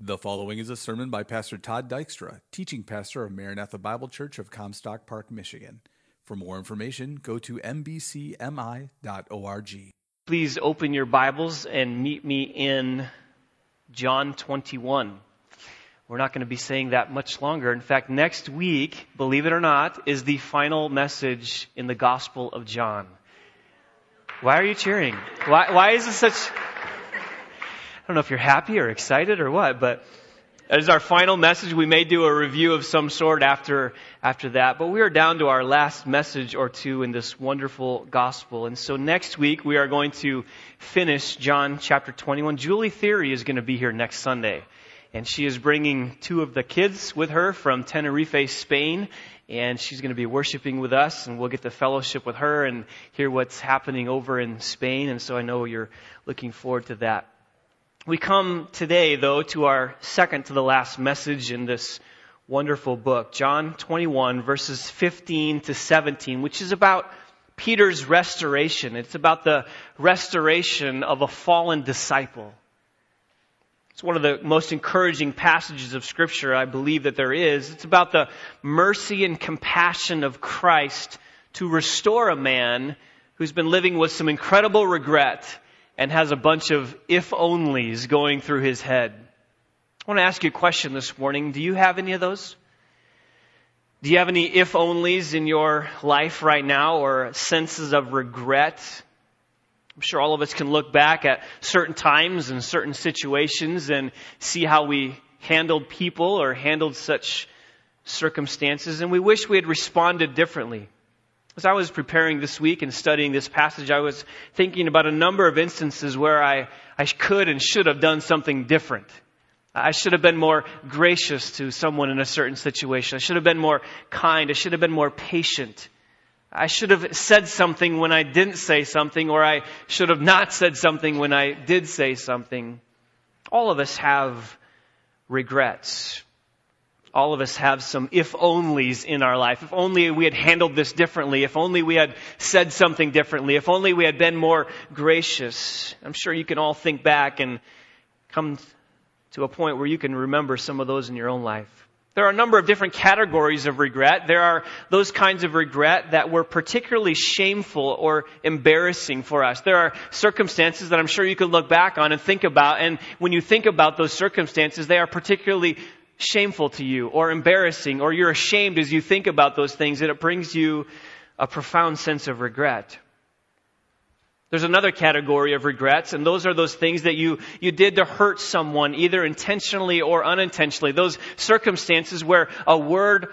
The following is a sermon by Pastor Todd Dykstra, teaching pastor of Maranatha Bible Church of Comstock Park, Michigan. For more information, go to mbcmi.org. Please open your Bibles and meet me in John 21. We're not going to be saying that much longer. In fact, next week, believe it or not, is the final message in the Gospel of John. Why are you cheering? Why, why is this such don't know if you're happy or excited or what, but is our final message. We may do a review of some sort after, after that, but we are down to our last message or two in this wonderful gospel. And so next week we are going to finish John chapter 21. Julie Theory is going to be here next Sunday. And she is bringing two of the kids with her from Tenerife, Spain. And she's going to be worshiping with us and we'll get the fellowship with her and hear what's happening over in Spain. And so I know you're looking forward to that. We come today, though, to our second to the last message in this wonderful book, John 21, verses 15 to 17, which is about Peter's restoration. It's about the restoration of a fallen disciple. It's one of the most encouraging passages of Scripture I believe that there is. It's about the mercy and compassion of Christ to restore a man who's been living with some incredible regret and has a bunch of if onlys going through his head. I want to ask you a question this morning. Do you have any of those? Do you have any if onlys in your life right now or senses of regret? I'm sure all of us can look back at certain times and certain situations and see how we handled people or handled such circumstances, and we wish we had responded differently. As I was preparing this week and studying this passage, I was thinking about a number of instances where I, I could and should have done something different. I should have been more gracious to someone in a certain situation. I should have been more kind. I should have been more patient. I should have said something when I didn't say something, or I should have not said something when I did say something. All of us have regrets all of us have some if onlys in our life. If only we had handled this differently. If only we had said something differently. If only we had been more gracious. I'm sure you can all think back and come to a point where you can remember some of those in your own life. There are a number of different categories of regret. There are those kinds of regret that were particularly shameful or embarrassing for us. There are circumstances that I'm sure you can look back on and think about, and when you think about those circumstances, they are particularly shameful to you or embarrassing or you're ashamed as you think about those things and it brings you a profound sense of regret. There's another category of regrets, and those are those things that you, you did to hurt someone, either intentionally or unintentionally. Those circumstances where a word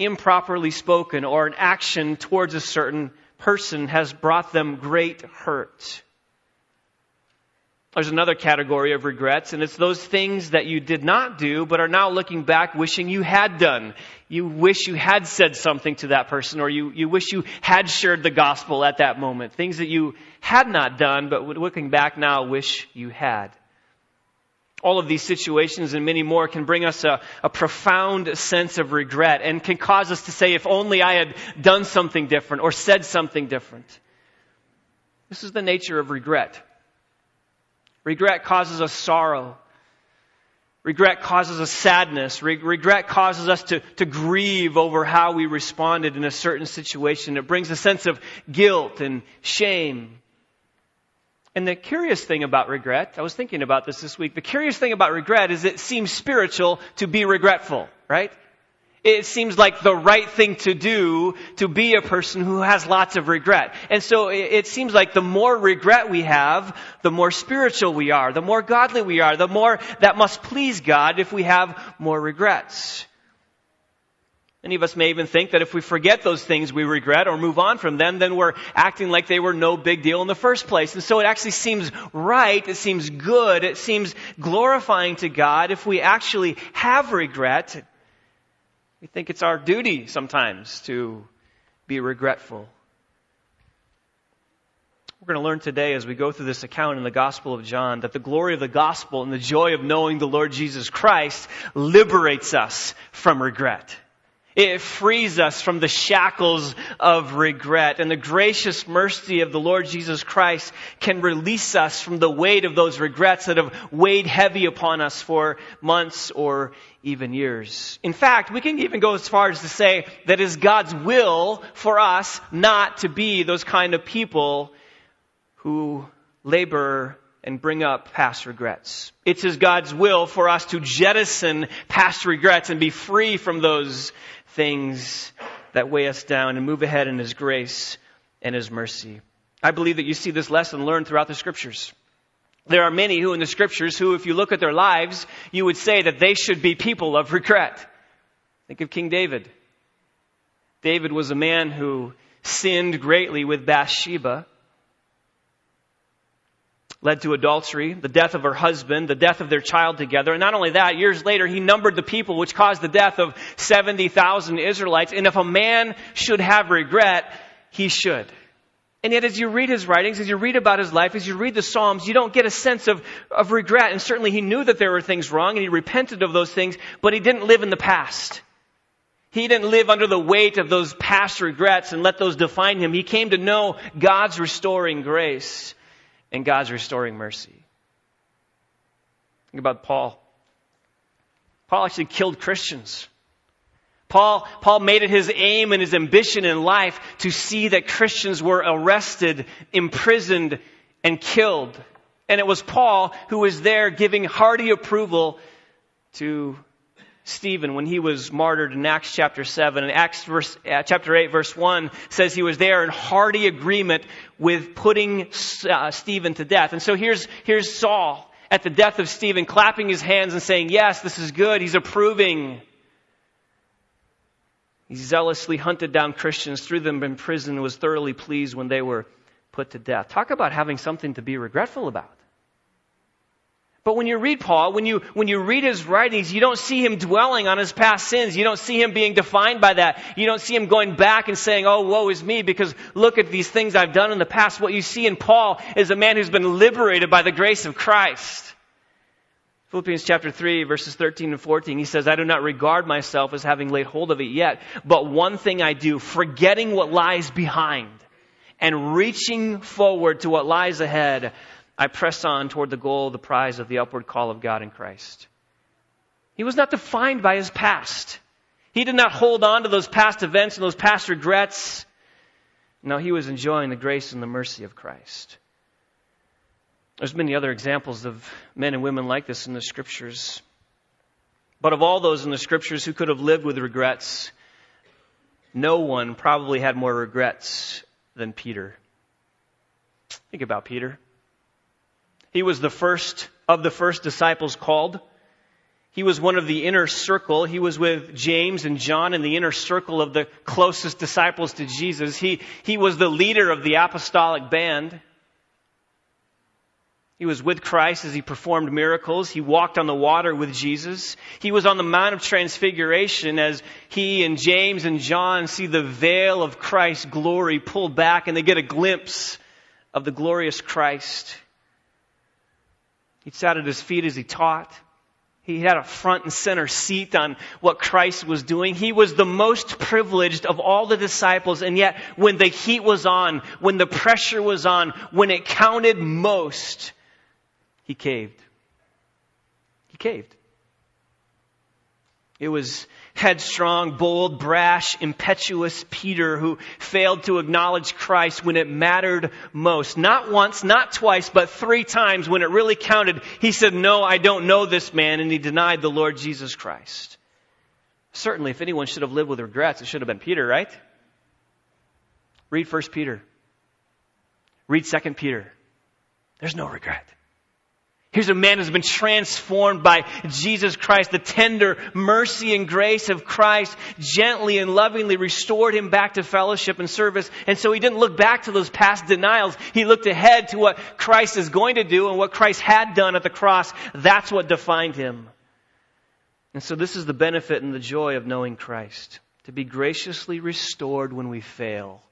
improperly spoken or an action towards a certain person has brought them great hurt. There's another category of regrets, and it's those things that you did not do, but are now looking back wishing you had done. You wish you had said something to that person, or you, you wish you had shared the gospel at that moment. Things that you had not done, but looking back now wish you had. All of these situations and many more can bring us a, a profound sense of regret and can cause us to say, if only I had done something different or said something different. This is the nature of regret. Regret causes us sorrow. Regret causes us sadness. Re- regret causes us to, to grieve over how we responded in a certain situation. It brings a sense of guilt and shame. And the curious thing about regret, I was thinking about this this week, the curious thing about regret is it seems spiritual to be regretful, right? It seems like the right thing to do to be a person who has lots of regret. And so it seems like the more regret we have, the more spiritual we are, the more godly we are, the more that must please God if we have more regrets. Many of us may even think that if we forget those things we regret or move on from them, then we're acting like they were no big deal in the first place. And so it actually seems right, it seems good, it seems glorifying to God if we actually have regret we think it's our duty sometimes to be regretful. We're going to learn today as we go through this account in the Gospel of John that the glory of the Gospel and the joy of knowing the Lord Jesus Christ liberates us from regret. It frees us from the shackles of regret. And the gracious mercy of the Lord Jesus Christ can release us from the weight of those regrets that have weighed heavy upon us for months or even years. In fact, we can even go as far as to say that it is God's will for us not to be those kind of people who labor and bring up past regrets. It's God's will for us to jettison past regrets and be free from those things that weigh us down and move ahead in His grace and His mercy. I believe that you see this lesson learned throughout the scriptures. There are many who in the scriptures who, if you look at their lives, you would say that they should be people of regret. Think of King David. David was a man who sinned greatly with Bathsheba led to adultery, the death of her husband, the death of their child together. And not only that, years later, he numbered the people which caused the death of 70,000 Israelites. And if a man should have regret, he should. And yet, as you read his writings, as you read about his life, as you read the Psalms, you don't get a sense of, of regret. And certainly he knew that there were things wrong and he repented of those things, but he didn't live in the past. He didn't live under the weight of those past regrets and let those define him. He came to know God's restoring grace and God's restoring mercy. Think about Paul. Paul actually killed Christians. Paul, Paul made it his aim and his ambition in life to see that Christians were arrested, imprisoned, and killed. And it was Paul who was there giving hearty approval to Stephen when he was martyred in Acts chapter 7. And Acts verse, uh, chapter 8 verse 1 says he was there in hearty agreement with putting uh, Stephen to death. And so here's, here's Saul at the death of Stephen clapping his hands and saying, yes, this is good. He's approving. He zealously hunted down Christians, threw them in prison, and was thoroughly pleased when they were put to death. Talk about having something to be regretful about. But when you read Paul, when you, when you read his writings, you don't see him dwelling on his past sins. You don't see him being defined by that. You don't see him going back and saying, oh, woe is me, because look at these things I've done in the past. What you see in Paul is a man who's been liberated by the grace of Christ. Philippians chapter 3 verses 13 and 14, he says, I do not regard myself as having laid hold of it yet, but one thing I do, forgetting what lies behind and reaching forward to what lies ahead, I press on toward the goal, the prize of the upward call of God in Christ. He was not defined by his past. He did not hold on to those past events and those past regrets. No, he was enjoying the grace and the mercy of Christ. There's many other examples of men and women like this in the scriptures. But of all those in the scriptures who could have lived with regrets, no one probably had more regrets than Peter. Think about Peter. He was the first of the first disciples called. He was one of the inner circle. He was with James and John in the inner circle of the closest disciples to Jesus. He, he was the leader of the apostolic band. He was with Christ as he performed miracles. He walked on the water with Jesus. He was on the Mount of Transfiguration as he and James and John see the veil of Christ's glory pulled back and they get a glimpse of the glorious Christ. He sat at his feet as he taught. He had a front and center seat on what Christ was doing. He was the most privileged of all the disciples, and yet when the heat was on, when the pressure was on, when it counted most, he caved. He caved. It was headstrong, bold, brash, impetuous Peter who failed to acknowledge Christ when it mattered most. Not once, not twice, but three times when it really counted. He said, no, I don't know this man, and he denied the Lord Jesus Christ. Certainly, if anyone should have lived with regrets, it should have been Peter, right? Read 1 Peter. Read 2 Peter. There's no regret. Here's a man who's been transformed by Jesus Christ. The tender mercy and grace of Christ gently and lovingly restored him back to fellowship and service. And so he didn't look back to those past denials. He looked ahead to what Christ is going to do and what Christ had done at the cross. That's what defined him. And so this is the benefit and the joy of knowing Christ. To be graciously restored when we fail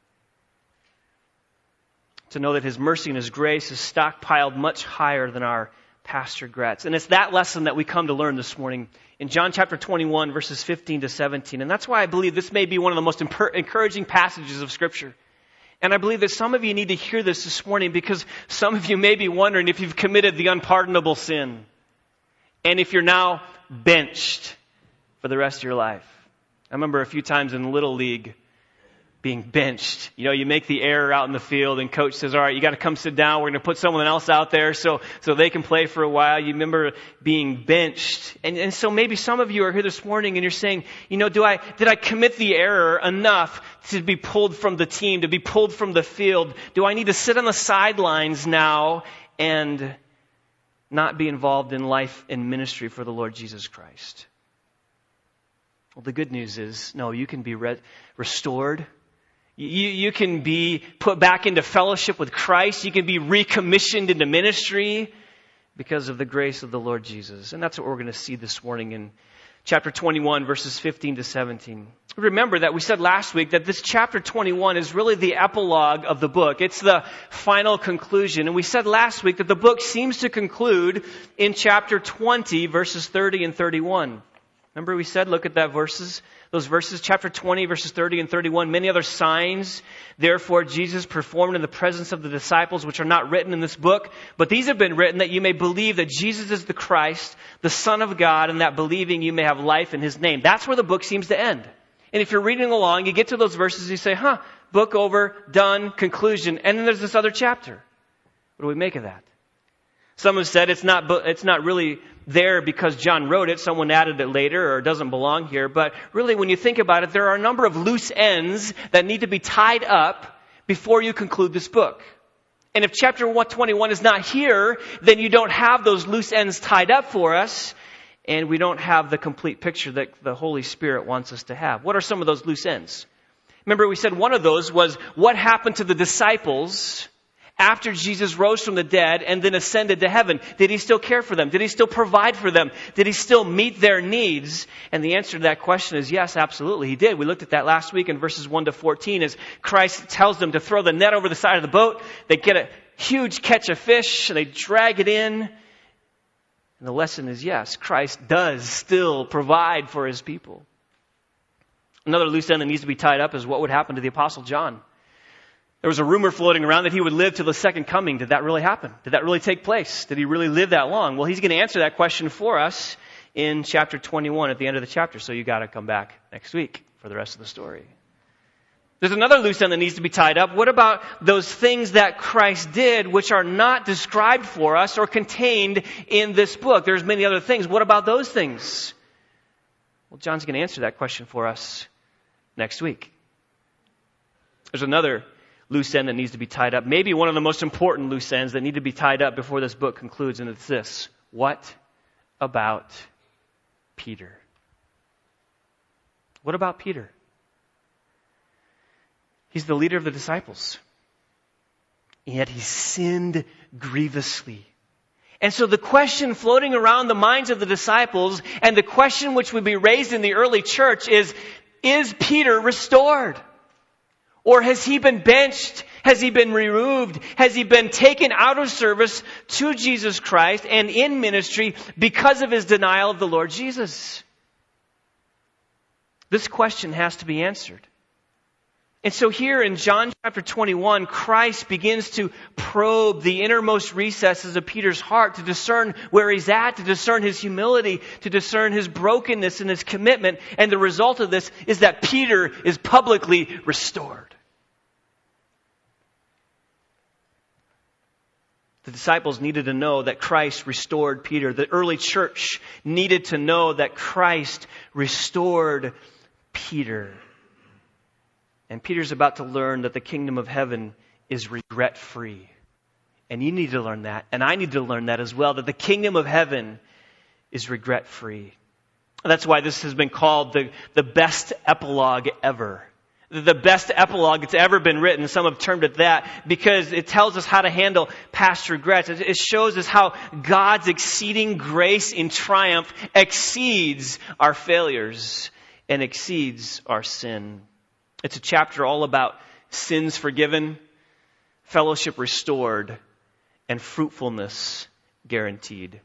to know that His mercy and His grace is stockpiled much higher than our Pastor regrets. And it's that lesson that we come to learn this morning in John chapter 21, verses 15 to 17. And that's why I believe this may be one of the most encouraging passages of Scripture. And I believe that some of you need to hear this this morning because some of you may be wondering if you've committed the unpardonable sin. And if you're now benched for the rest of your life. I remember a few times in Little League, being benched. You know, you make the error out in the field and coach says, all right, you got to come sit down. We're going to put someone else out there so, so they can play for a while. You remember being benched. And, and so maybe some of you are here this morning and you're saying, you know, do I, did I commit the error enough to be pulled from the team, to be pulled from the field? Do I need to sit on the sidelines now and not be involved in life and ministry for the Lord Jesus Christ? Well, the good news is, no, you can be re- restored you, you can be put back into fellowship with Christ. You can be recommissioned into ministry because of the grace of the Lord Jesus. And that's what we're going to see this morning in chapter 21, verses 15 to 17. Remember that we said last week that this chapter 21 is really the epilogue of the book. It's the final conclusion. And we said last week that the book seems to conclude in chapter 20, verses 30 and 31. Remember we said, look at that verses those verses, chapter 20, verses 30 and 31. Many other signs, therefore, Jesus performed in the presence of the disciples, which are not written in this book, but these have been written that you may believe that Jesus is the Christ, the Son of God, and that believing you may have life in His name. That's where the book seems to end. And if you're reading along, you get to those verses, you say, huh, book over, done, conclusion, and then there's this other chapter. What do we make of that? Some have said it's not, it's not really there because John wrote it. Someone added it later or it doesn't belong here. But really, when you think about it, there are a number of loose ends that need to be tied up before you conclude this book. And if chapter 121 is not here, then you don't have those loose ends tied up for us, and we don't have the complete picture that the Holy Spirit wants us to have. What are some of those loose ends? Remember, we said one of those was what happened to the disciples after Jesus rose from the dead and then ascended to heaven? Did he still care for them? Did he still provide for them? Did he still meet their needs? And the answer to that question is yes, absolutely. He did. We looked at that last week in verses 1 to 14 as Christ tells them to throw the net over the side of the boat. They get a huge catch of fish. and They drag it in. And the lesson is yes, Christ does still provide for his people. Another loose end that needs to be tied up is what would happen to the Apostle John. There was a rumor floating around that he would live till the second coming. Did that really happen? Did that really take place? Did he really live that long? Well, he's going to answer that question for us in chapter 21 at the end of the chapter. So you got to come back next week for the rest of the story. There's another loose end that needs to be tied up. What about those things that Christ did which are not described for us or contained in this book? There's many other things. What about those things? Well, John's going to answer that question for us next week. There's another loose end that needs to be tied up. Maybe one of the most important loose ends that need to be tied up before this book concludes, and it's this. What about Peter? What about Peter? He's the leader of the disciples. And yet he sinned grievously. And so the question floating around the minds of the disciples, and the question which would be raised in the early church is, is Peter restored? Or has he been benched? Has he been removed? Has he been taken out of service to Jesus Christ and in ministry because of his denial of the Lord Jesus? This question has to be answered. And so here in John chapter 21, Christ begins to probe the innermost recesses of Peter's heart to discern where he's at, to discern his humility, to discern his brokenness and his commitment. And the result of this is that Peter is publicly restored. The disciples needed to know that Christ restored Peter. The early church needed to know that Christ restored Peter. And Peter's about to learn that the kingdom of heaven is regret free. And you need to learn that. And I need to learn that as well, that the kingdom of heaven is regret free. That's why this has been called the, the best epilogue ever the best epilogue that's ever been written. Some have termed it that because it tells us how to handle past regrets. It shows us how God's exceeding grace in triumph exceeds our failures and exceeds our sin. It's a chapter all about sins forgiven, fellowship restored, and fruitfulness guaranteed.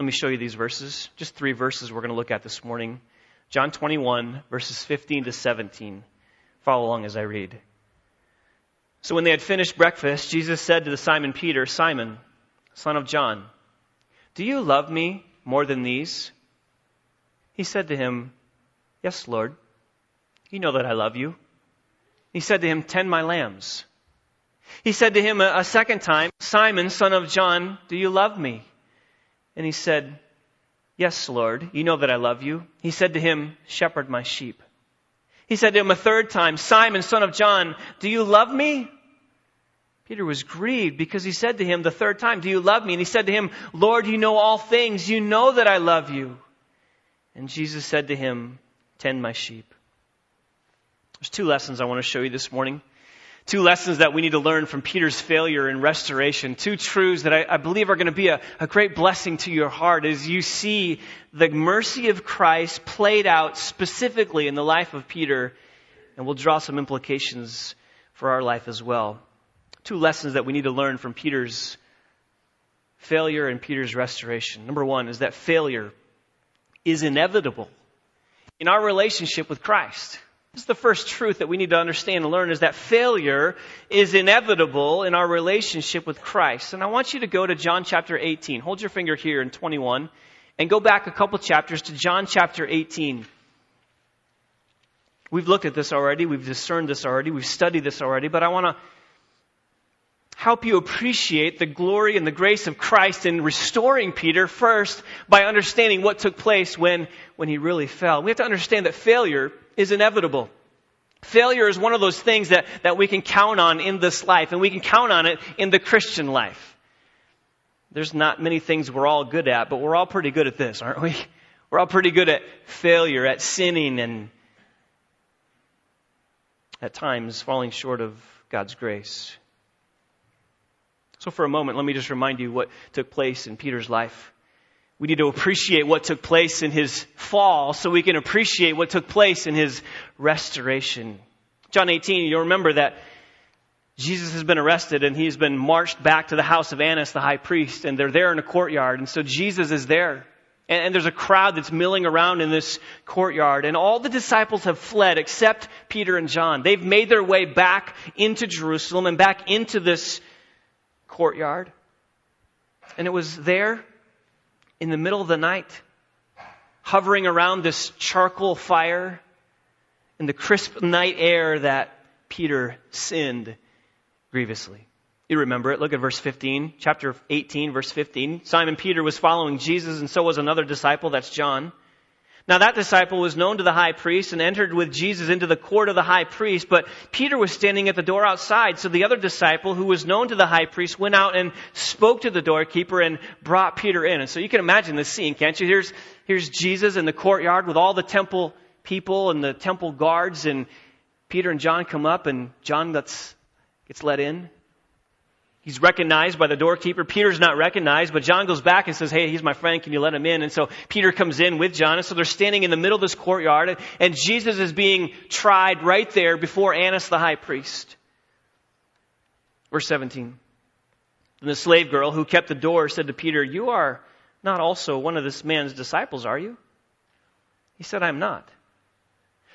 Let me show you these verses. Just three verses we're going to look at this morning. John 21, verses 15 to 17. Follow along as I read. So when they had finished breakfast, Jesus said to the Simon Peter, Simon, son of John, do you love me more than these? He said to him, Yes, Lord. You know that I love you. He said to him, Tend my lambs. He said to him a, second time, Simon, son of John, do you love me? And he said, Yes, Lord, you know that I love you. He said to him, Shepherd my sheep. He said to him a third time, Simon, son of John, do you love me? Peter was grieved because he said to him the third time, Do you love me? And he said to him, Lord, you know all things. You know that I love you. And Jesus said to him, Tend my sheep. There's two lessons I want to show you this morning. Two lessons that we need to learn from Peter's failure in restoration. Two truths that I, I believe are going to be a, a great blessing to your heart as you see the mercy of Christ played out specifically in the life of Peter, and we'll draw some implications for our life as well. Two lessons that we need to learn from Peter's failure and Peter's restoration. Number one is that failure is inevitable in our relationship with Christ. This is the first truth that we need to understand and learn is that failure is inevitable in our relationship with Christ. And I want you to go to John chapter 18. Hold your finger here in 21 and go back a couple chapters to John chapter 18. We've looked at this already. We've discerned this already. We've studied this already. But I want to help you appreciate the glory and the grace of Christ in restoring Peter first by understanding what took place when, when he really fell. We have to understand that failure is inevitable. Failure is one of those things that, that we can count on in this life, and we can count on it in the Christian life. There's not many things we're all good at, but we're all pretty good at this, aren't we? We're all pretty good at failure, at sinning, and at times falling short of God's grace. So, for a moment, let me just remind you what took place in Peter's life. We need to appreciate what took place in his fall so we can appreciate what took place in his restoration. John 18, you'll remember that Jesus has been arrested and he's been marched back to the house of Annas, the high priest, and they're there in a courtyard. And so Jesus is there. And, and there's a crowd that's milling around in this courtyard. And all the disciples have fled except Peter and John. They've made their way back into Jerusalem and back into this courtyard. And it was there in the middle of the night, hovering around this charcoal fire in the crisp night air that Peter sinned grievously. You remember it. Look at verse 15, chapter 18, verse 15. Simon Peter was following Jesus, and so was another disciple, that's John. Now that disciple was known to the high priest and entered with Jesus into the court of the high priest, but Peter was standing at the door outside. So the other disciple who was known to the high priest went out and spoke to the doorkeeper and brought Peter in. And so you can imagine this scene, can't you? Here's, here's Jesus in the courtyard with all the temple people and the temple guards and Peter and John come up and John gets, gets let in. He's recognized by the doorkeeper. Peter's not recognized, but John goes back and says, Hey, he's my friend. Can you let him in? And so Peter comes in with John. And so they're standing in the middle of this courtyard, and, Jesus is being tried right there before Annas the high priest. Verse 17. And the slave girl who kept the door said to Peter, You are not also one of this man's disciples, are you? He said, I'm not.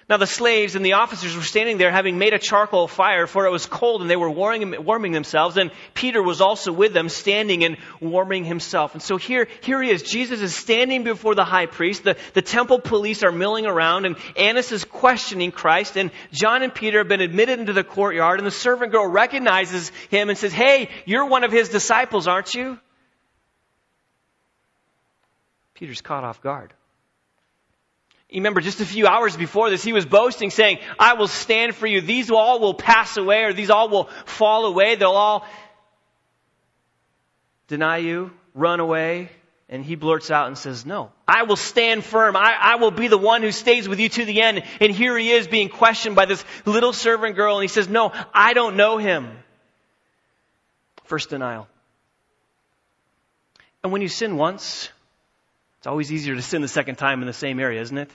Now the slaves and the officers were standing there having made a charcoal fire for it was cold and they were warming, warming themselves and Peter was also with them standing and warming himself. And so here, here he is. Jesus is standing before the high priest. The, the temple police are milling around and Annas is questioning Christ and John and Peter have been admitted into the courtyard and the servant girl recognizes him and says, Hey, you're one of his disciples, aren't you? Peter's caught off guard. You remember just a few hours before this, he was boasting saying, I will stand for you. These all will pass away or these all will fall away. They'll all deny you, run away. And he blurts out and says, no, I will stand firm. I, I will be the one who stays with you to the end. And here he is being questioned by this little servant girl. And he says, no, I don't know him. First denial. And when you sin once, it's always easier to sin the second time in the same area, isn't it?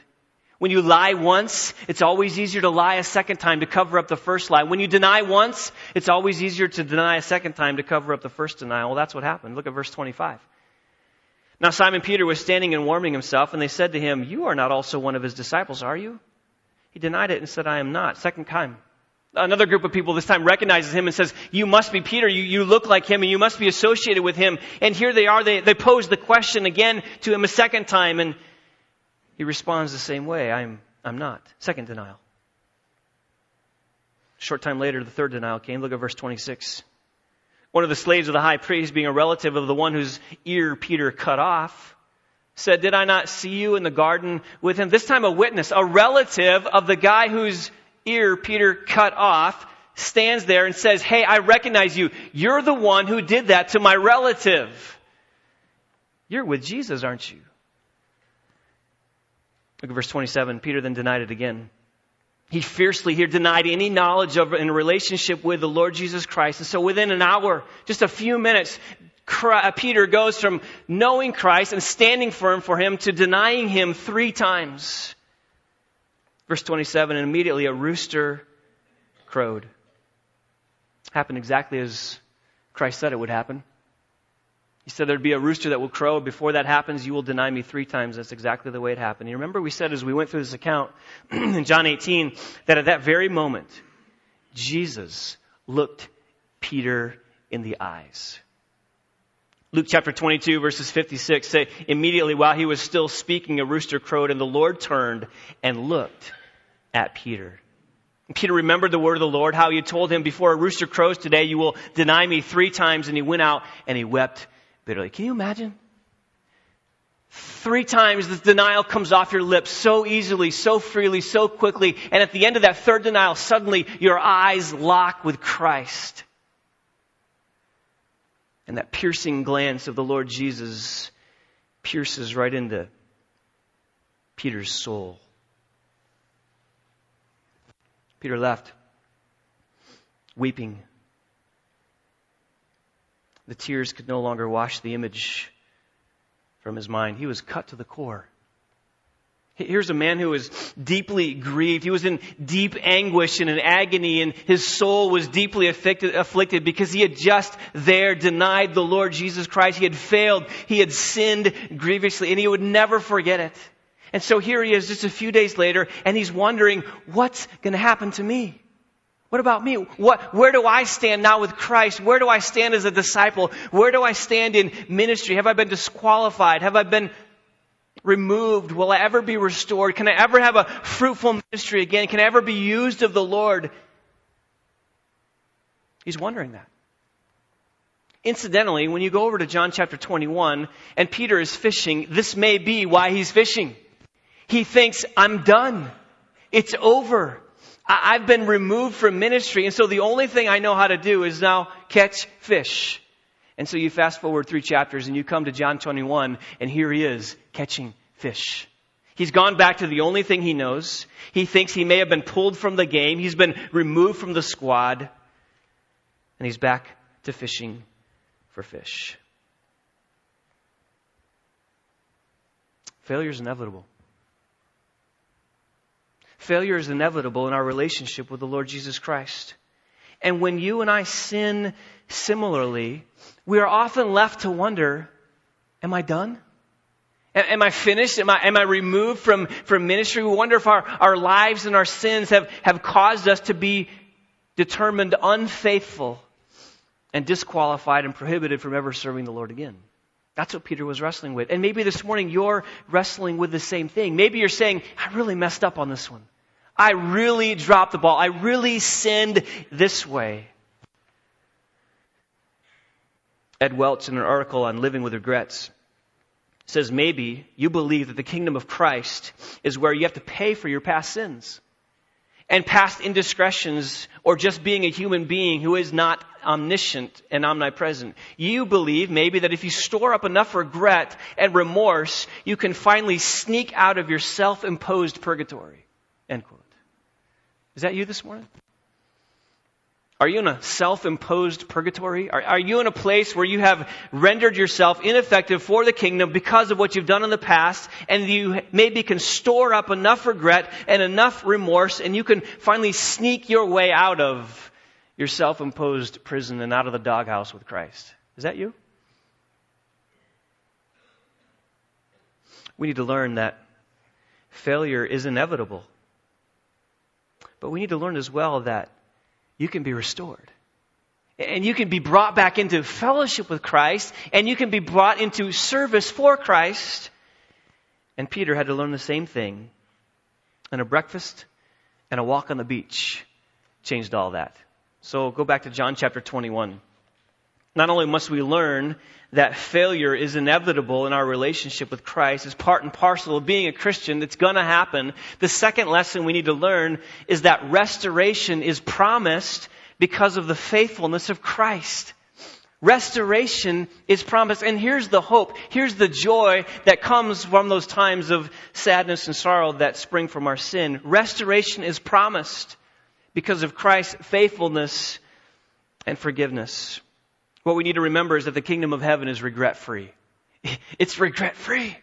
When you lie once, it's always easier to lie a second time to cover up the first lie. When you deny once, it's always easier to deny a second time to cover up the first denial. Well, that's what happened. Look at verse 25. Now Simon Peter was standing and warming himself, and they said to him, You are not also one of his disciples, are you? He denied it and said, I am not. Second time. Another group of people this time recognizes him and says, You must be Peter. You, you look like him and you must be associated with him. And here they are. They, they pose the question again to him a second time. And he responds the same way I'm, I'm not. Second denial. Short time later, the third denial came. Look at verse 26. One of the slaves of the high priest, being a relative of the one whose ear Peter cut off, said, Did I not see you in the garden with him? This time a witness, a relative of the guy whose ear Peter cut off, stands there and says, Hey, I recognize you. You're the one who did that to my relative. You're with Jesus, aren't you? Look at verse 27. Peter then denied it again. He fiercely here denied any knowledge of in a relationship with the Lord Jesus Christ. And so within an hour, just a few minutes, uh, Peter goes from knowing Christ and standing firm for him to denying him three times. Verse 27, and immediately a rooster crowed. Happened exactly as Christ said it would happen. He said there'd be a rooster that will crow. Before that happens, you will deny me three times. That's exactly the way it happened. You remember we said as we went through this account in John 18 that at that very moment, Jesus looked Peter in the eyes. Luke chapter 22 verses 56 say, immediately while he was still speaking, a rooster crowed and the Lord turned and looked at Peter. Peter remembered the word of the Lord, how he had told him, before a rooster crows today, you will deny me three times. And he went out and he wept bitterly. Can you imagine? Three times the denial comes off your lips so easily, so freely, so quickly. And at the end of that third denial, suddenly your eyes lock with Christ. And that piercing glance of the Lord Jesus pierces right into Peter's soul. Peter left, weeping the tears could no longer wash the image from his mind. He was cut to the core. Here's a man who was deeply grieved. He was in deep anguish and in agony, and his soul was deeply afflicted, afflicted, because he had just there denied the Lord Jesus Christ. He had failed. He had sinned grievously, and he would never forget it. And so here he is just a few days later, and he's wondering, what's going to happen to me? What about me? What, where do I stand now with Christ? Where do I stand as a disciple? Where do I stand in ministry? Have I been disqualified? Have I been removed? Will I ever be restored? Can I ever have a fruitful ministry again? Can I ever be used of the Lord? He's wondering that. Incidentally, when you go over to John chapter 21 and Peter is fishing, this may be why he's fishing. He thinks, I'm done. It's over. I've been removed from ministry, and so the only thing I know how to do is now catch fish. And so you fast forward three chapters and you come to John 21, and here he is catching fish. He's gone back to the only thing he knows. He thinks he may have been pulled from the game. He's been removed from the squad. And he's back to fishing for fish. Failure is inevitable. Failure is inevitable in our relationship with the Lord Jesus Christ. And when you and I sin similarly, we are often left to wonder, am I done? Am I finished? Am I, am I removed from, from ministry? We wonder if our, our lives and our sins have, have caused us to be determined unfaithful and disqualified and prohibited from ever serving the Lord again. That's what Peter was wrestling with. And maybe this morning you're wrestling with the same thing. Maybe you're saying, I really messed up on this one. I really dropped the ball. I really sinned this way. Ed Welch, in an article on living with regrets, says maybe you believe that the kingdom of Christ is where you have to pay for your past sins and past indiscretions or just being a human being who is not omniscient and omnipresent. You believe maybe that if you store up enough regret and remorse, you can finally sneak out of your self-imposed purgatory. End quote. Is that you this morning? Are you in a self-imposed purgatory? Are, are, you in a place where you have rendered yourself ineffective for the kingdom because of what you've done in the past and you maybe can store up enough regret and enough remorse and you can finally sneak your way out of your self-imposed prison and out of the doghouse with Christ? Is that you? We need to learn that failure is inevitable. But we need to learn as well that you can be restored. And you can be brought back into fellowship with Christ, and you can be brought into service for Christ. And Peter had to learn the same thing. And a breakfast and a walk on the beach changed all that. So go back to John chapter 21. Not only must we learn that failure is inevitable in our relationship with Christ, it's part and parcel of being a Christian, it's gonna happen. The second lesson we need to learn is that restoration is promised because of the faithfulness of Christ. Restoration is promised. And here's the hope. Here's the joy that comes from those times of sadness and sorrow that spring from our sin. Restoration is promised because of Christ's faithfulness and forgiveness. What we need to remember is that the kingdom of heaven is regret free. It's regret free.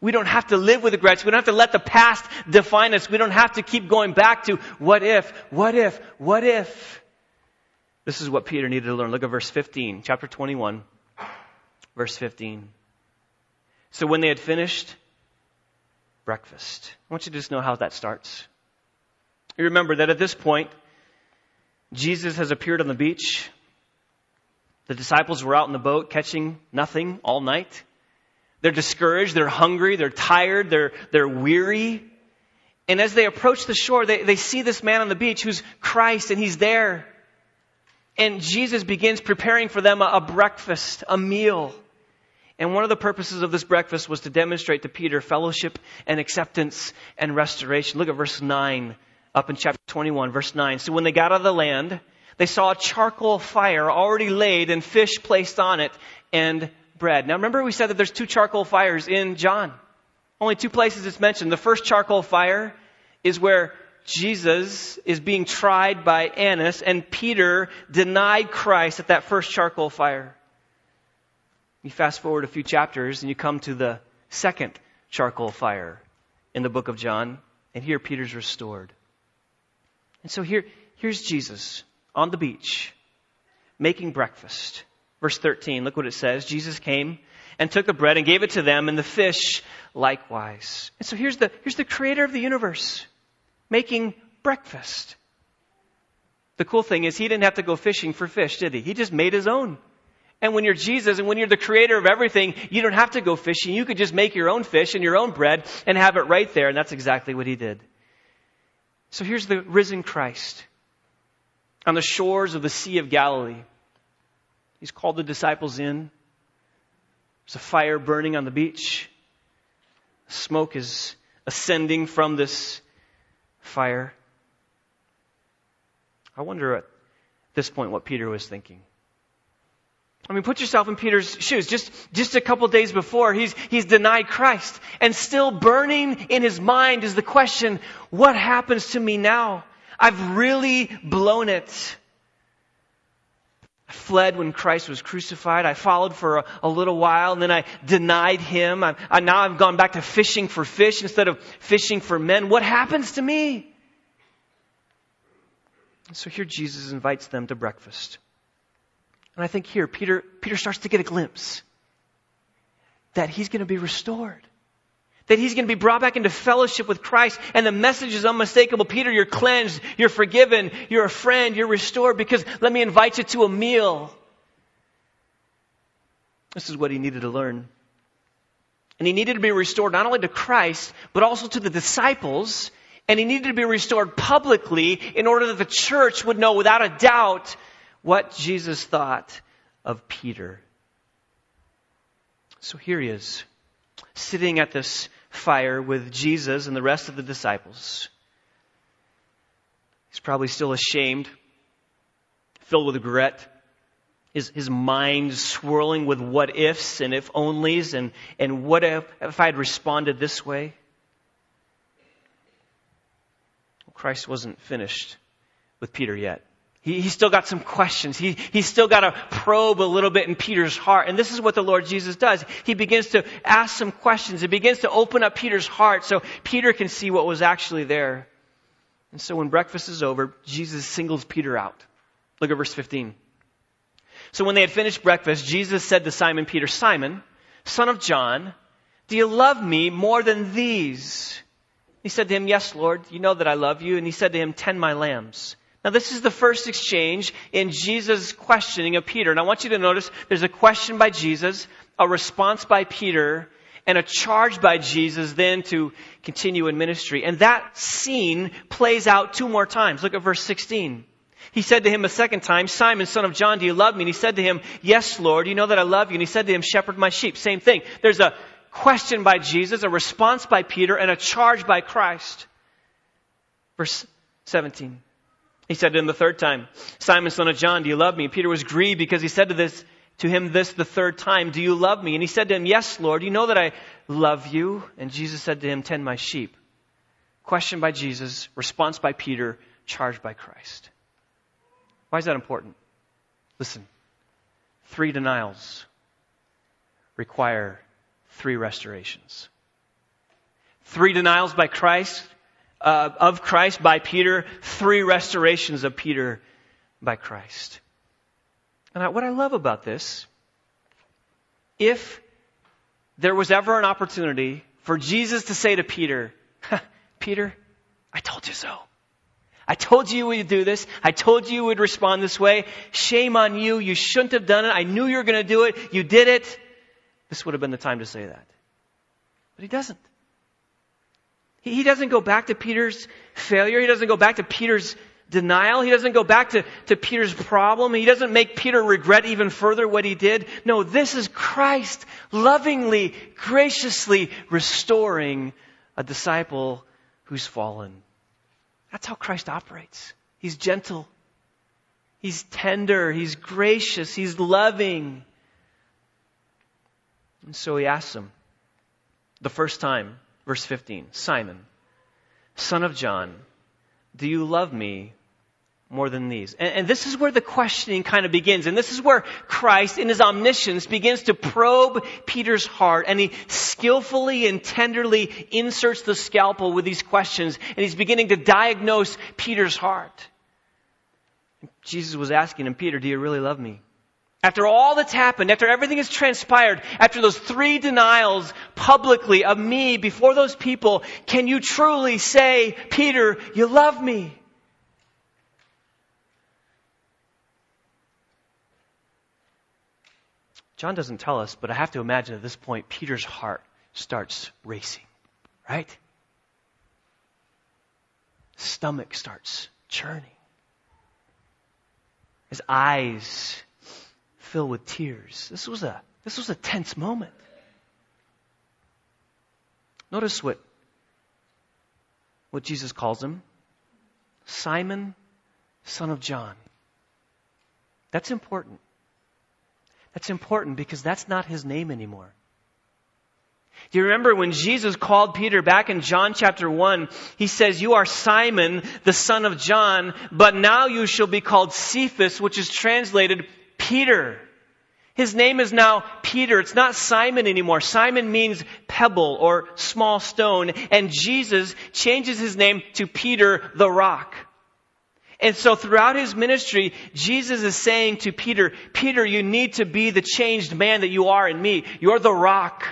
We don't have to live with regrets. We don't have to let the past define us. We don't have to keep going back to what if, what if, what if. This is what Peter needed to learn. Look at verse 15, chapter 21, verse 15. So when they had finished breakfast, I want you to just know how that starts. You remember that at this point, Jesus has appeared on the beach. The disciples were out in the boat catching nothing all night. They're discouraged, they're hungry, they're tired, they're, they're weary. And as they approach the shore, they, they see this man on the beach who's Christ and he's there. And Jesus begins preparing for them a, a breakfast, a meal. And one of the purposes of this breakfast was to demonstrate to Peter fellowship and acceptance and restoration. Look at verse 9, up in chapter 21, verse 9. So when they got out of the land, they saw a charcoal fire already laid and fish placed on it and bread. Now remember we said that there's two charcoal fires in John. Only two places it's mentioned. The first charcoal fire is where Jesus is being tried by Annas and Peter denied Christ at that first charcoal fire. You fast forward a few chapters and you come to the second charcoal fire in the book of John and here Peter's restored. And so here, here's Jesus on the beach, making breakfast. Verse 13, look what it says. Jesus came and took the bread and gave it to them and the fish likewise. And so here's the, here's the creator of the universe making breakfast. The cool thing is he didn't have to go fishing for fish, did he? He just made his own. And when you're Jesus and when you're the creator of everything, you don't have to go fishing. You could just make your own fish and your own bread and have it right there. And that's exactly what he did. So here's the risen Christ on the shores of the Sea of Galilee. He's called the disciples in. There's a fire burning on the beach. Smoke is ascending from this fire. I wonder at this point what Peter was thinking. I mean, put yourself in Peter's shoes. Just, just a couple days before, he's, he's denied Christ. And still burning in his mind is the question, what happens to me now? I've really blown it. I fled when Christ was crucified. I followed for a, a little while and then I denied him. I, I, now I've gone back to fishing for fish instead of fishing for men. What happens to me? So here Jesus invites them to breakfast. And I think here Peter, Peter starts to get a glimpse that he's going to be restored that he's going to be brought back into fellowship with Christ. And the message is unmistakable. Peter, you're cleansed, you're forgiven, you're a friend, you're restored because let me invite you to a meal. This is what he needed to learn. And he needed to be restored not only to Christ, but also to the disciples. And he needed to be restored publicly in order that the church would know without a doubt what Jesus thought of Peter. So here he is, sitting at this fire with Jesus and the rest of the disciples. He's probably still ashamed, filled with regret, his, his mind swirling with what ifs and if onlys and, and what if, if I had responded this way? Christ wasn't finished with Peter yet. He, he's still got some questions. He, he's still got to probe a little bit in Peter's heart. And this is what the Lord Jesus does. He begins to ask some questions. He begins to open up Peter's heart so Peter can see what was actually there. And so when breakfast is over, Jesus singles Peter out. Look at verse 15. So when they had finished breakfast, Jesus said to Simon Peter, Simon, son of John, do you love me more than these? He said to him, Yes, Lord, you know that I love you. And he said to him, Tend my lambs. Now, this is the first exchange in Jesus' questioning of Peter. And I want you to notice there's a question by Jesus, a response by Peter, and a charge by Jesus then to continue in ministry. And that scene plays out two more times. Look at verse 16. He said to him a second time, Simon, son of John, do you love me? And he said to him, Yes, Lord, you know that I love you. And he said to him, Shepherd my sheep. Same thing. There's a question by Jesus, a response by Peter, and a charge by Christ. Verse 17. He said to him the third time, Simon, son of John, do you love me? Peter was grieved because he said to this, to him this the third time, do you love me? And he said to him, yes, Lord, you know that I love you. And Jesus said to him, tend my sheep. Question by Jesus, response by Peter, charge by Christ. Why is that important? Listen, three denials require three restorations. Three denials by Christ uh, of Christ by Peter, three restorations of Peter by Christ. And I, what I love about this, if there was ever an opportunity for Jesus to say to Peter, Peter, I told you so. I told you would do this. I told you would respond this way. Shame on you. You shouldn't have done it. I knew you were going to do it. You did it. This would have been the time to say that. But he doesn't. He doesn't go back to Peter's failure. He doesn't go back to Peter's denial. He doesn't go back to, to Peter's problem. He doesn't make Peter regret even further what he did. No, this is Christ lovingly, graciously restoring a disciple who's fallen. That's how Christ operates. He's gentle. He's tender. He's gracious. He's loving. And so he asks him the first time, Verse 15 Simon, son of John, do you love me more than these? And, and, this is where the questioning kind of begins. And this is where Christ, in his omniscience, begins to probe Peter's heart. And he skillfully and tenderly inserts the scalpel with these questions. And he's beginning to diagnose Peter's heart. Jesus was asking him, Peter, do you really love me? After all that's happened, after everything has transpired, after those three denials publicly of me before those people, can you truly say, Peter, you love me? John doesn't tell us, but I have to imagine at this point, Peter's heart starts racing, right? Stomach starts churning. His eyes filled with tears. This was a, this was a tense moment. Notice what, what Jesus calls him Simon, son of John. That's important. That's important because that's not his name anymore. Do you remember when Jesus called Peter back in John chapter 1? He says, You are Simon, the son of John, but now you shall be called Cephas, which is translated Peter. His name is now Peter. It's not Simon anymore. Simon means pebble or small stone. And Jesus changes his name to Peter the rock. And so throughout his ministry, Jesus is saying to Peter, Peter, you need to be the changed man that you are in me. You're the rock.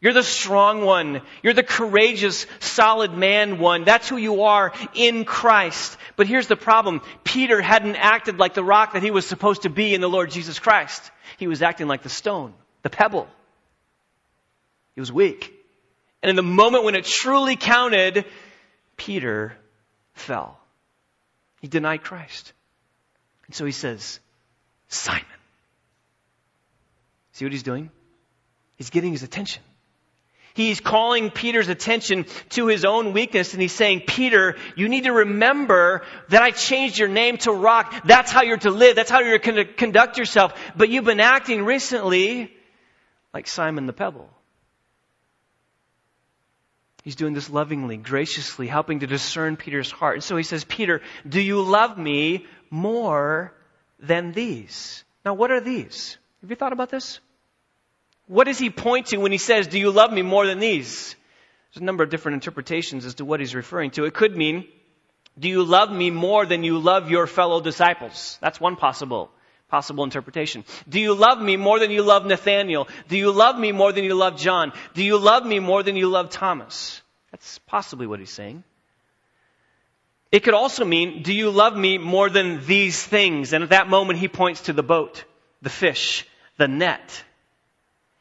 You're the strong one. You're the courageous, solid man one. That's who you are in Christ. But here's the problem. Peter hadn't acted like the rock that he was supposed to be in the Lord Jesus Christ. He was acting like the stone, the pebble. He was weak. And in the moment when it truly counted, Peter fell. He denied Christ. And so he says, Simon. See what he's doing? He's getting his attention. He's calling Peter's attention to his own weakness and he's saying, Peter, you need to remember that I changed your name to rock. That's how you're to live. That's how you're to conduct yourself. But you've been acting recently like Simon the Pebble. He's doing this lovingly, graciously, helping to discern Peter's heart. And so he says, Peter, do you love me more than these? Now, what are these? Have you thought about this? What does he point to when he says, Do you love me more than these? There's a number of different interpretations as to what he's referring to. It could mean, Do you love me more than you love your fellow disciples? That's one possible possible interpretation. Do you love me more than you love Nathaniel? Do you love me more than you love John? Do you love me more than you love Thomas? That's possibly what he's saying. It could also mean, do you love me more than these things? And at that moment he points to the boat, the fish, the net.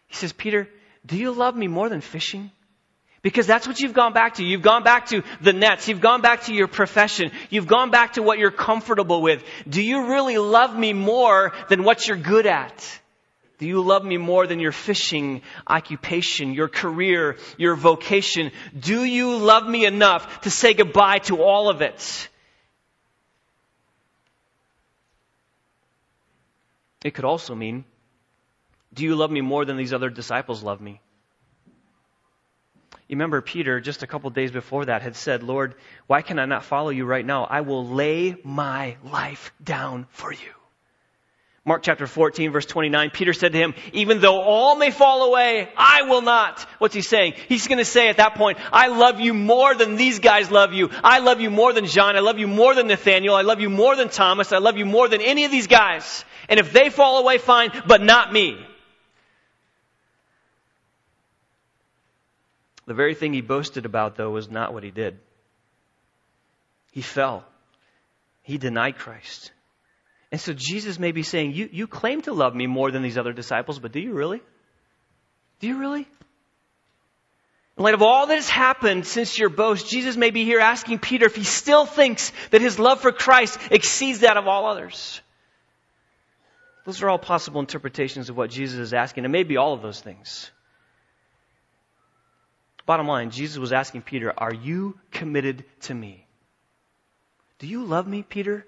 He says, Peter, do you love me more than fishing? Because that's what you've gone back to. You've gone back to the nets. You've gone back to your profession. You've gone back to what you're comfortable with. Do you really love me more than what you're good at? Do you love me more than your fishing occupation, your career, your vocation? Do you love me enough to say goodbye to all of it? It could also mean, do you love me more than these other disciples love me? You remember Peter, just a couple days before that, had said, Lord, why can I not follow you right now? I will lay my life down for you. Mark chapter 14 verse 29, Peter said to him, even though all may fall away, I will not. What's he saying? He's going to say at that point, I love you more than these guys love you. I love you more than John. I love you more than Nathaniel. I love you more than Thomas. I love you more than any of these guys. And if they fall away, fine, but not me. The very thing he boasted about, though, was not what he did. He fell. He denied Christ. And so Jesus may be saying, you, you claim to love me more than these other disciples, but do you really? Do you really? In light of all that has happened since your boast, Jesus may be here asking Peter if he still thinks that his love for Christ exceeds that of all others. Those are all possible interpretations of what Jesus is asking. It may be all of those things. Bottom line, Jesus was asking Peter, Are you committed to me? Do you love me, Peter?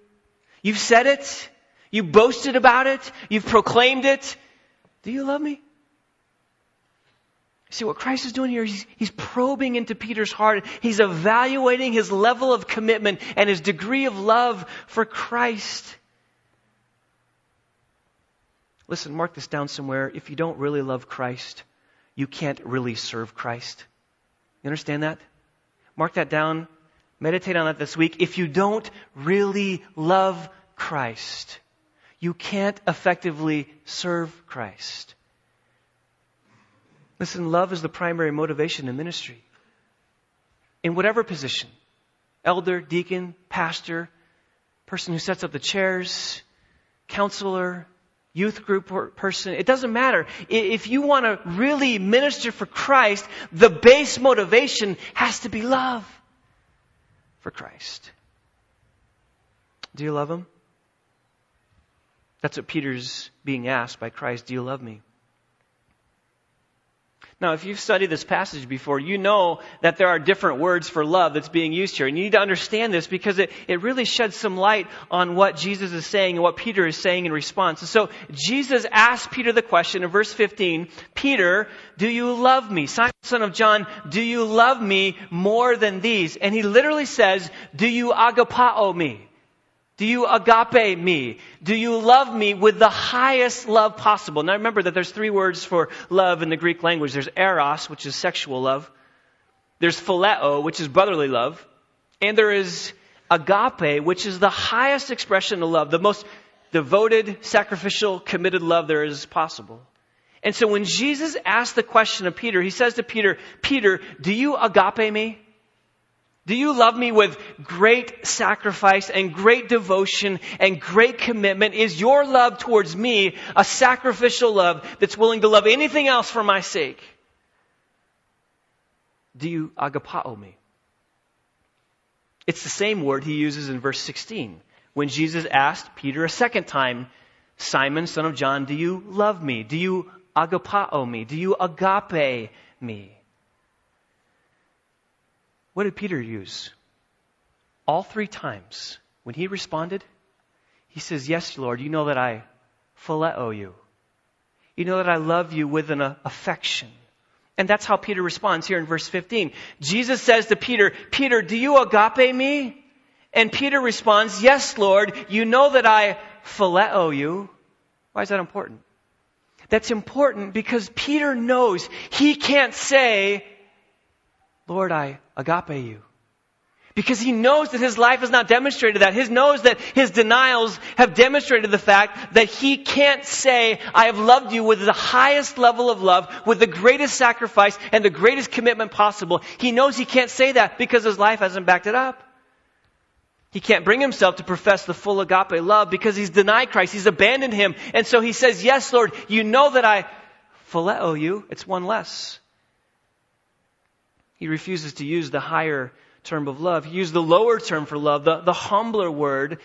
You've said it. You've boasted about it. You've proclaimed it. Do you love me? See what Christ is doing here? He's, he's, probing into Peter's heart. He's evaluating his level of commitment and his degree of love for Christ. Listen, mark this down somewhere. If you don't really love Christ, you can't really serve Christ. You understand that? Mark that down. Meditate on that this week. If you don't really love Christ, you can't effectively serve Christ. Listen, love is the primary motivation in ministry. In whatever position elder, deacon, pastor, person who sets up the chairs, counselor, youth group or person, it doesn't matter. If you want to really minister for Christ, the base motivation has to be love for Christ. Do you love Him? That's what Peter's being asked by Christ. Do you love me? Now, if you've studied this passage before, you know that there are different words for love that's being used here. And you need to understand this because it, it really sheds some light on what Jesus is saying and what Peter is saying in response. And so Jesus asked Peter the question in verse 15, Peter, do you love me? Simon, son of John, do you love me more than these? And he literally says, do you agapao me? Do you agape me? Do you love me with the highest love possible? Now remember that there's three words for love in the Greek language. There's eros, which is sexual love. There's phileo, which is brotherly love. And there is agape, which is the highest expression of love, the most devoted, sacrificial, committed love there is possible. And so when Jesus asked the question of Peter, he says to Peter, Peter, do you agape me? Do you love me with great sacrifice and great devotion and great commitment? Is your love towards me a sacrificial love that's willing to love anything else for my sake? Do you agapao me? It's the same word he uses in verse 16 when Jesus asked Peter a second time, Simon, son of John, do you love me? Do you agapao me? Do you agape me? What did Peter use? All three times when he responded, he says, Yes, Lord, you know that I phileo you. You know that I love you with an uh, affection. And that's how Peter responds here in verse 15. Jesus says to Peter, Peter, do you agape me? And Peter responds, Yes, Lord, you know that I phileo you. Why is that important? That's important because Peter knows he can't say, Lord, I agape you. Because he knows that his life has not demonstrated that. He knows that his denials have demonstrated the fact that he can't say, I have loved you with the highest level of love, with the greatest sacrifice and the greatest commitment possible. He knows he can't say that because his life hasn't backed it up. He can't bring himself to profess the full agape love because he's denied Christ. He's abandoned him. And so he says, Yes, Lord, you know that I phileo you. It's one less. He refuses to use the higher term of love. He used the lower term for love, the, the humbler word,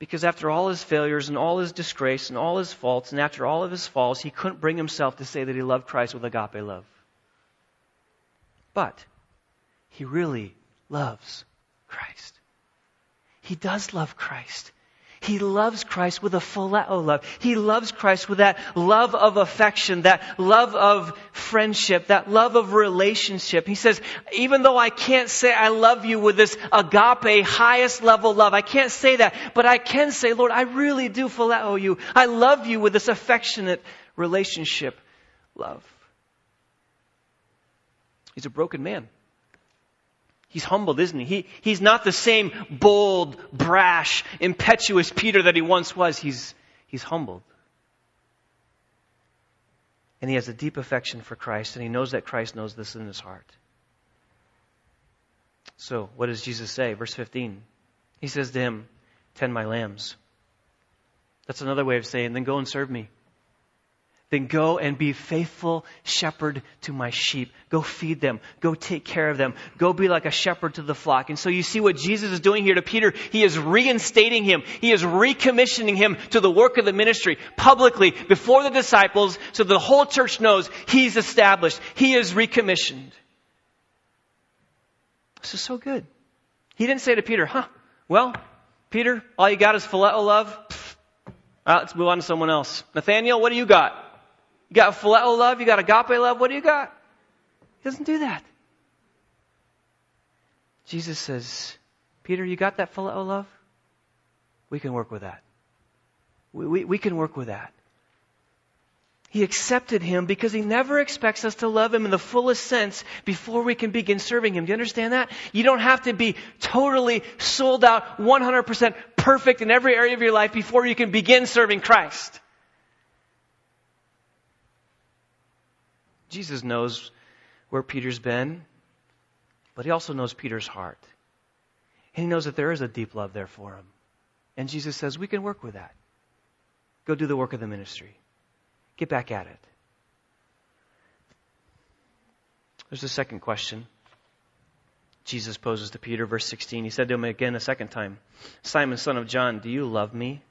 because after all his failures and all his disgrace and all his faults and after all of his faults, he couldn't bring himself to say that he loved Christ with agape love. But he really loves Christ. He does love Christ. He loves Christ with a phileo love. He loves Christ with that love of affection, that love of friendship, that love of relationship. He says, even though I can't say I love you with this agape, highest level love, I can't say that, but I can say, Lord, I really do phileo you. I love you with this affectionate relationship love. He's a broken man. He's humbled, isn't he? he? He's not the same bold, brash, impetuous Peter that he once was. He's, he's humbled. And he has a deep affection for Christ, and he knows that Christ knows this in his heart. So, what does Jesus say? Verse 15. He says to him, Tend my lambs. That's another way of saying, then go and serve me then go and be faithful shepherd to my sheep. Go feed them. Go take care of them. Go be like a shepherd to the flock. And so you see what Jesus is doing here to Peter. He is reinstating him. He is recommissioning him to the work of the ministry publicly before the disciples so the whole church knows he's established. He is recommissioned. This is so good. He didn't say to Peter, huh, well, Peter, all you got is phileo love. Right, let's move on to someone else. Nathaniel, what do you got? You got phileo love? You got agape love? What do you got? He doesn't do that. Jesus says, Peter, you got that phileo love? We can work with that. We, we, we can work with that. He accepted him because he never expects us to love him in the fullest sense before we can begin serving him. Do you understand that? You don't have to be totally sold out, 100% perfect in every area of your life before you can begin serving Christ. Jesus knows where Peter's been, but he also knows Peter's heart. And he knows that there is a deep love there for him. And Jesus says, We can work with that. Go do the work of the ministry. Get back at it. There's a second question Jesus poses to Peter, verse 16. He said to him again a second time, Simon, son of John, do you love me?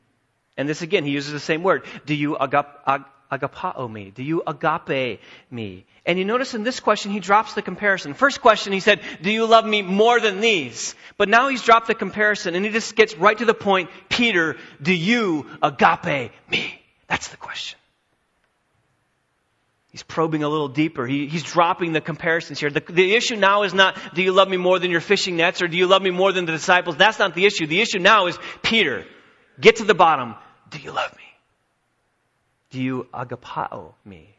And this again, he uses the same word. Do you agap, agapao me? Do you agape me? And you notice in this question, he drops the comparison. First question, he said, do you love me more than these? But now he's dropped the comparison and he just gets right to the point. Peter, do you agape me? That's the question. He's probing a little deeper. He, he's dropping the comparisons here. The, the issue now is not, do you love me more than your fishing nets or do you love me more than the disciples? That's not the issue. The issue now is, Peter, get to the bottom. Do you love me? Do you agapao me?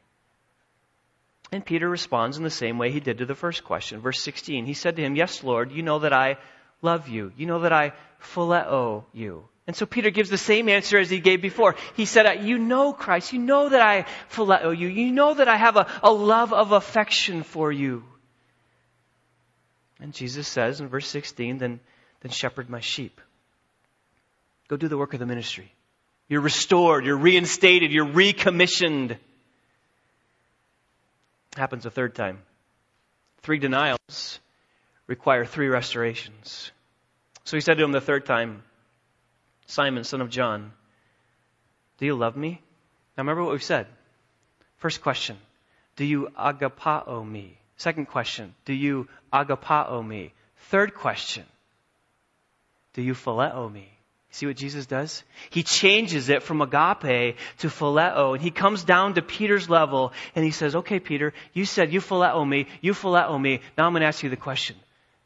And Peter responds in the same way he did to the first question. Verse 16, he said to him, Yes, Lord, you know that I love you. You know that I phileo you. And so Peter gives the same answer as he gave before. He said, uh, You know Christ. You know that I phileo you. You know that I have a, a love of affection for you. And Jesus says in verse 16, then, then shepherd my sheep. Go do the work of the ministry. You're restored. You're reinstated. You're recommissioned. Happens a third time. Three denials require three restorations. So he said to him the third time, Simon, son of John, do you love me? Now remember what we've said. First question, do you agapao me? Second question, do you agapao me? Third question, do you phileo me? See what Jesus does? He changes it from agape to phileo, and he comes down to Peter's level, and he says, okay, Peter, you said you phileo me, you phileo me. Now I'm going to ask you the question.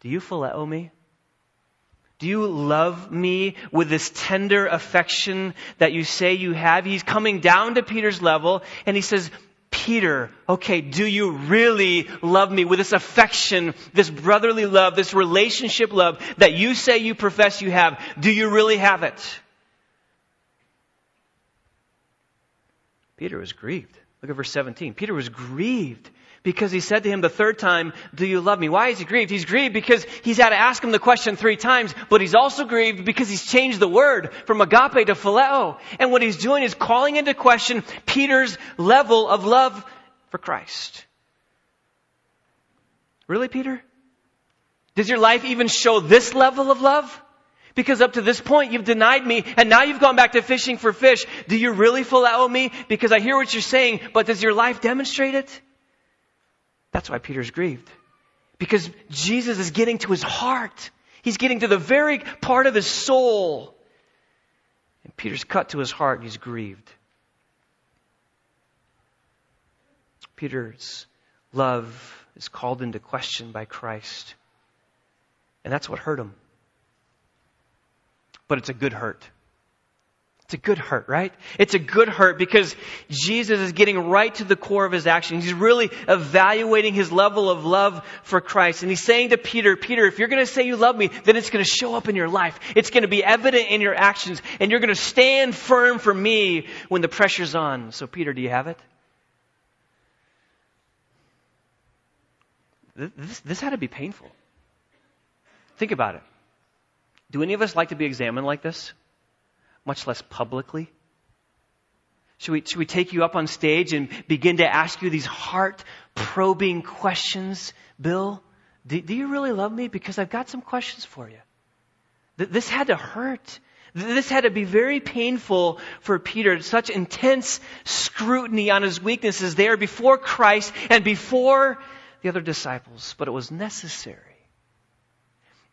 Do you phileo me? Do you love me with this tender affection that you say you have? He's coming down to Peter's level, and he says, Peter, okay, do you really love me with this affection, this brotherly love, this relationship love that you say you profess you have? Do you really have it? Peter was grieved. Look at verse 17. Peter was grieved because he said to him the third time, Do you love me? Why is he grieved? He's grieved because he's had to ask him the question three times, but he's also grieved because he's changed the word from agape to phileo. And what he's doing is calling into question Peter's level of love for Christ. Really, Peter? Does your life even show this level of love? Because up to this point you've denied me and now you've gone back to fishing for fish. Do you really phileo me? Because I hear what you're saying, but does your life demonstrate it? That's why Peter's grieved. Because Jesus is getting to his heart. He's getting to the very part of his soul. And Peter's cut to his heart and he's grieved. Peter's love is called into question by Christ. And that's what hurt him. But it's a good hurt. It's a good hurt, right? It's a good hurt because Jesus is getting right to the core of his action. He's really evaluating his level of love for Christ. And he's saying to Peter, Peter, if you're going to say you love me, then it's going to show up in your life. It's going to be evident in your actions. And you're going to stand firm for me when the pressure's on. So, Peter, do you have it? This, this had to be painful. Think about it. Do any of us like to be examined like this? Much less publicly? Should we, should we take you up on stage and begin to ask you these heart probing questions? Bill, do, do, you really love me? Because I've got some questions for you. This had to hurt. This had to be very painful for Peter. Such intense scrutiny on his weaknesses there before Christ and before the other disciples. But it was necessary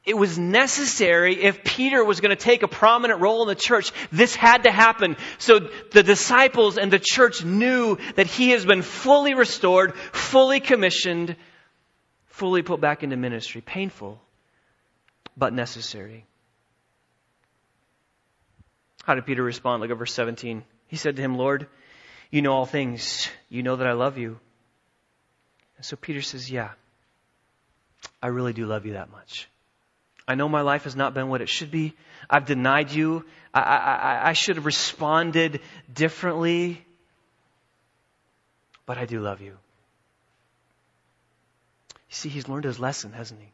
it was necessary if Peter was going to take a prominent role in the church. This had to happen. So the disciples and the church knew that he has been fully restored, fully commissioned, fully put back into ministry. Painful, but necessary. How did Peter respond? Look at verse 17. He said to him, Lord, you know all things. You know that I love you. And so Peter says, Yeah, I really do love you that much. I know my life has not been what it should be. I've denied you. I, I, I should have responded differently. But I do love you. You see, he's learned his lesson, hasn't he?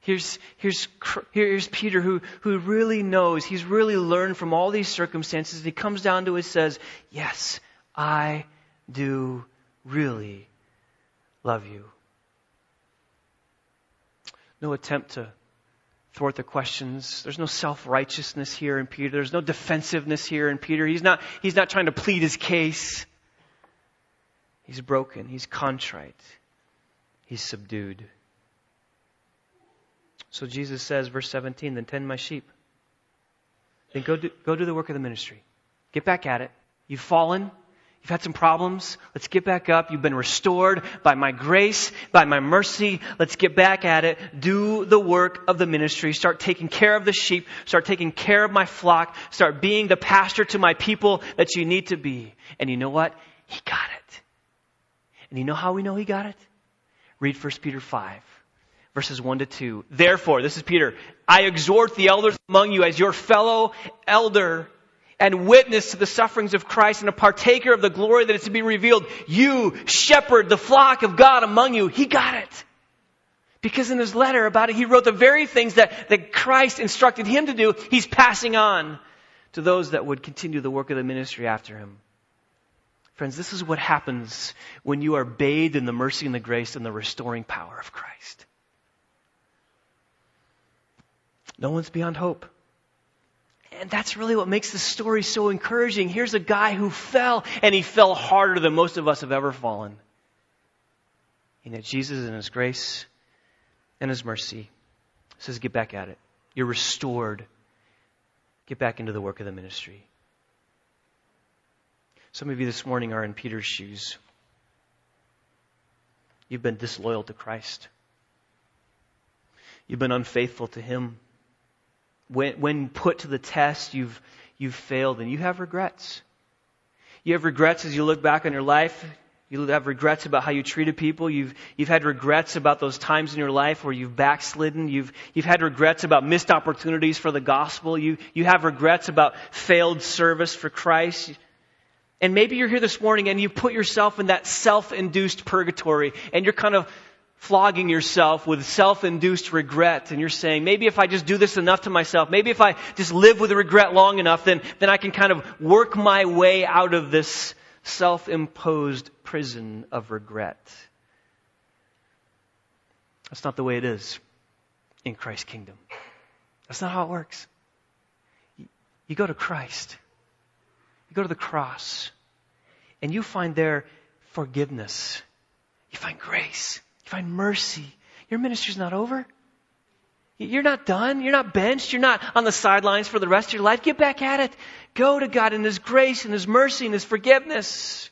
Here's, here's, here's Peter who, who really knows, he's really learned from all these circumstances. He comes down to it and says, Yes, I do really love you. No attempt to thwart the questions. There's no self-righteousness here in Peter. There's no defensiveness here in Peter. He's not, he's not trying to plead his case. He's broken. He's contrite. He's subdued. So Jesus says, verse 17, then tend my sheep. Then go do, go do the work of the ministry. Get back at it. You've fallen. You've had some problems. Let's get back up. You've been restored by my grace, by my mercy. Let's get back at it. Do the work of the ministry. Start taking care of the sheep. Start taking care of my flock. Start being the pastor to my people that you need to be. And you know what? He got it. And you know how we know he got it? Read 1 Peter 5 verses 1 to 2. Therefore, this is Peter, I exhort the elders among you as your fellow elder and witness to the sufferings of Christ and a partaker of the glory that is to be revealed. You shepherd the flock of God among you. He got it. Because in his letter about it, he wrote the very things that, that Christ instructed him to do, he's passing on to those that would continue the work of the ministry after him. Friends, this is what happens when you are bathed in the mercy and the grace and the restoring power of Christ. No one's beyond hope. And that's really what makes the story so encouraging. Here's a guy who fell, and he fell harder than most of us have ever fallen. And yet Jesus, in His grace and His mercy, says, Get back at it. You're restored. Get back into the work of the ministry. Some of you this morning are in Peter's shoes. You've been disloyal to Christ. You've been unfaithful to Him. When, when put to the test, you've, you've failed and you have regrets. You have regrets as you look back on your life. You have regrets about how you treated people. You've, you've had regrets about those times in your life where you've backslidden. You've, you've had regrets about missed opportunities for the gospel. You, you have regrets about failed service for Christ. And maybe you're here this morning and you put yourself in that self-induced purgatory and you're kind of flogging yourself with self-induced regret and you're saying, maybe if I just do this enough to myself, maybe if I just live with regret long enough, then, then I can kind of work my way out of this self-imposed prison of regret. That's not the way it is in Christ's kingdom. That's not how it works. You go to Christ. You go to the cross and you find there forgiveness. You find grace. Find mercy. Your ministry's not over. You're not done. You're not benched. You're not on the sidelines for the rest of your life. Get back at it. Go to God in His grace and His mercy and His forgiveness.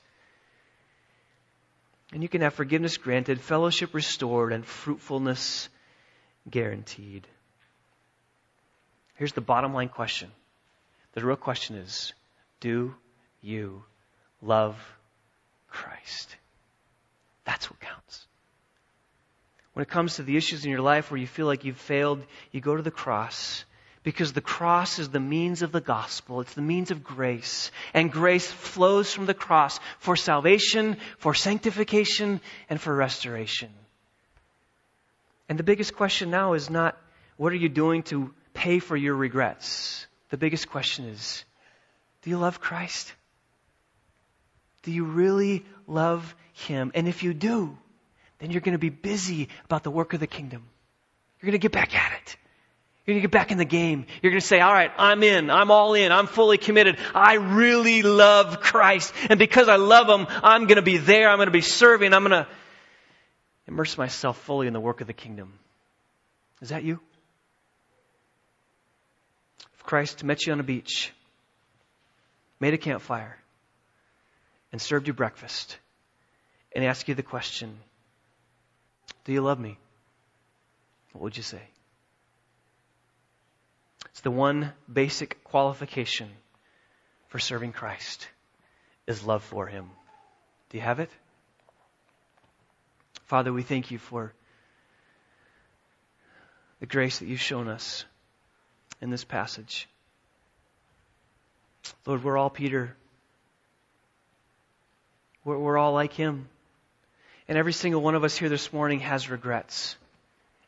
And you can have forgiveness granted, fellowship restored, and fruitfulness guaranteed. Here's the bottom line question. The real question is, do you love Christ? That's what counts. When it comes to the issues in your life where you feel like you've failed, you go to the cross because the cross is the means of the gospel. It's the means of grace. And grace flows from the cross for salvation, for sanctification, and for restoration. And the biggest question now is not, what are you doing to pay for your regrets? The biggest question is, do you love Christ? Do you really love Him? And if you do, then you're going to be busy about the work of the kingdom. You're going to get back at it. You're going to get back in the game. You're going to say, all right, I'm in. I'm all in. I'm fully committed. I really love Christ. And because I love Him, I'm going to be there. I'm going to be serving. I'm going to immerse myself fully in the work of the kingdom. Is that you? If Christ met you on a beach, made a campfire, and served you breakfast, and asked you the question, do you love me? What would you say? It's the one basic qualification for serving Christ is love for Him. Do you have it? Father, we thank you for the grace that you've shown us in this passage. Lord, we're all Peter. We're, we're all like him. And every single one of us here this morning has regrets.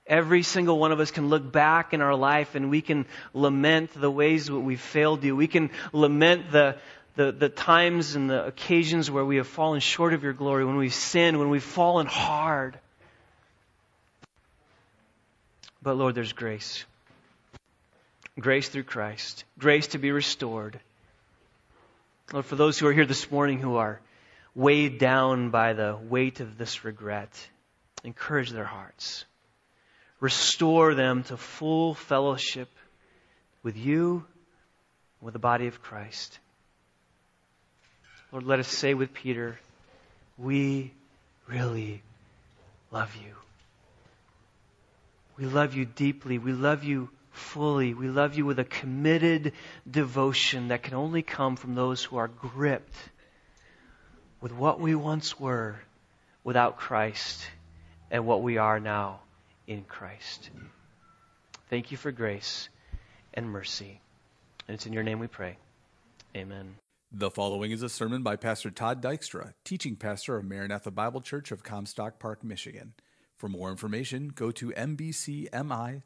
Every single one of us can look back in our life and we can lament the ways that we've failed you. We can lament the, the, the times and the occasions where we have fallen short of your glory, when we've sinned, when we've fallen hard. But Lord, there's grace. Grace through Christ. Grace to be restored. Lord, for those who are here this morning who are weighed down by the weight of this regret, encourage their hearts. Restore them to full fellowship with you, with the body of Christ. Lord, let us say with Peter, we really love you. We love you deeply. We love you fully. We love you with a committed devotion that can only come from those who are gripped with what we once were without Christ and what we are now in Christ. Thank you for grace and mercy. And it's in your name we pray. Amen. The following is a sermon by Pastor Todd Dykstra, teaching pastor of Maranatha Bible Church of Comstock Park, Michigan. For more information, go to mbcmi.org.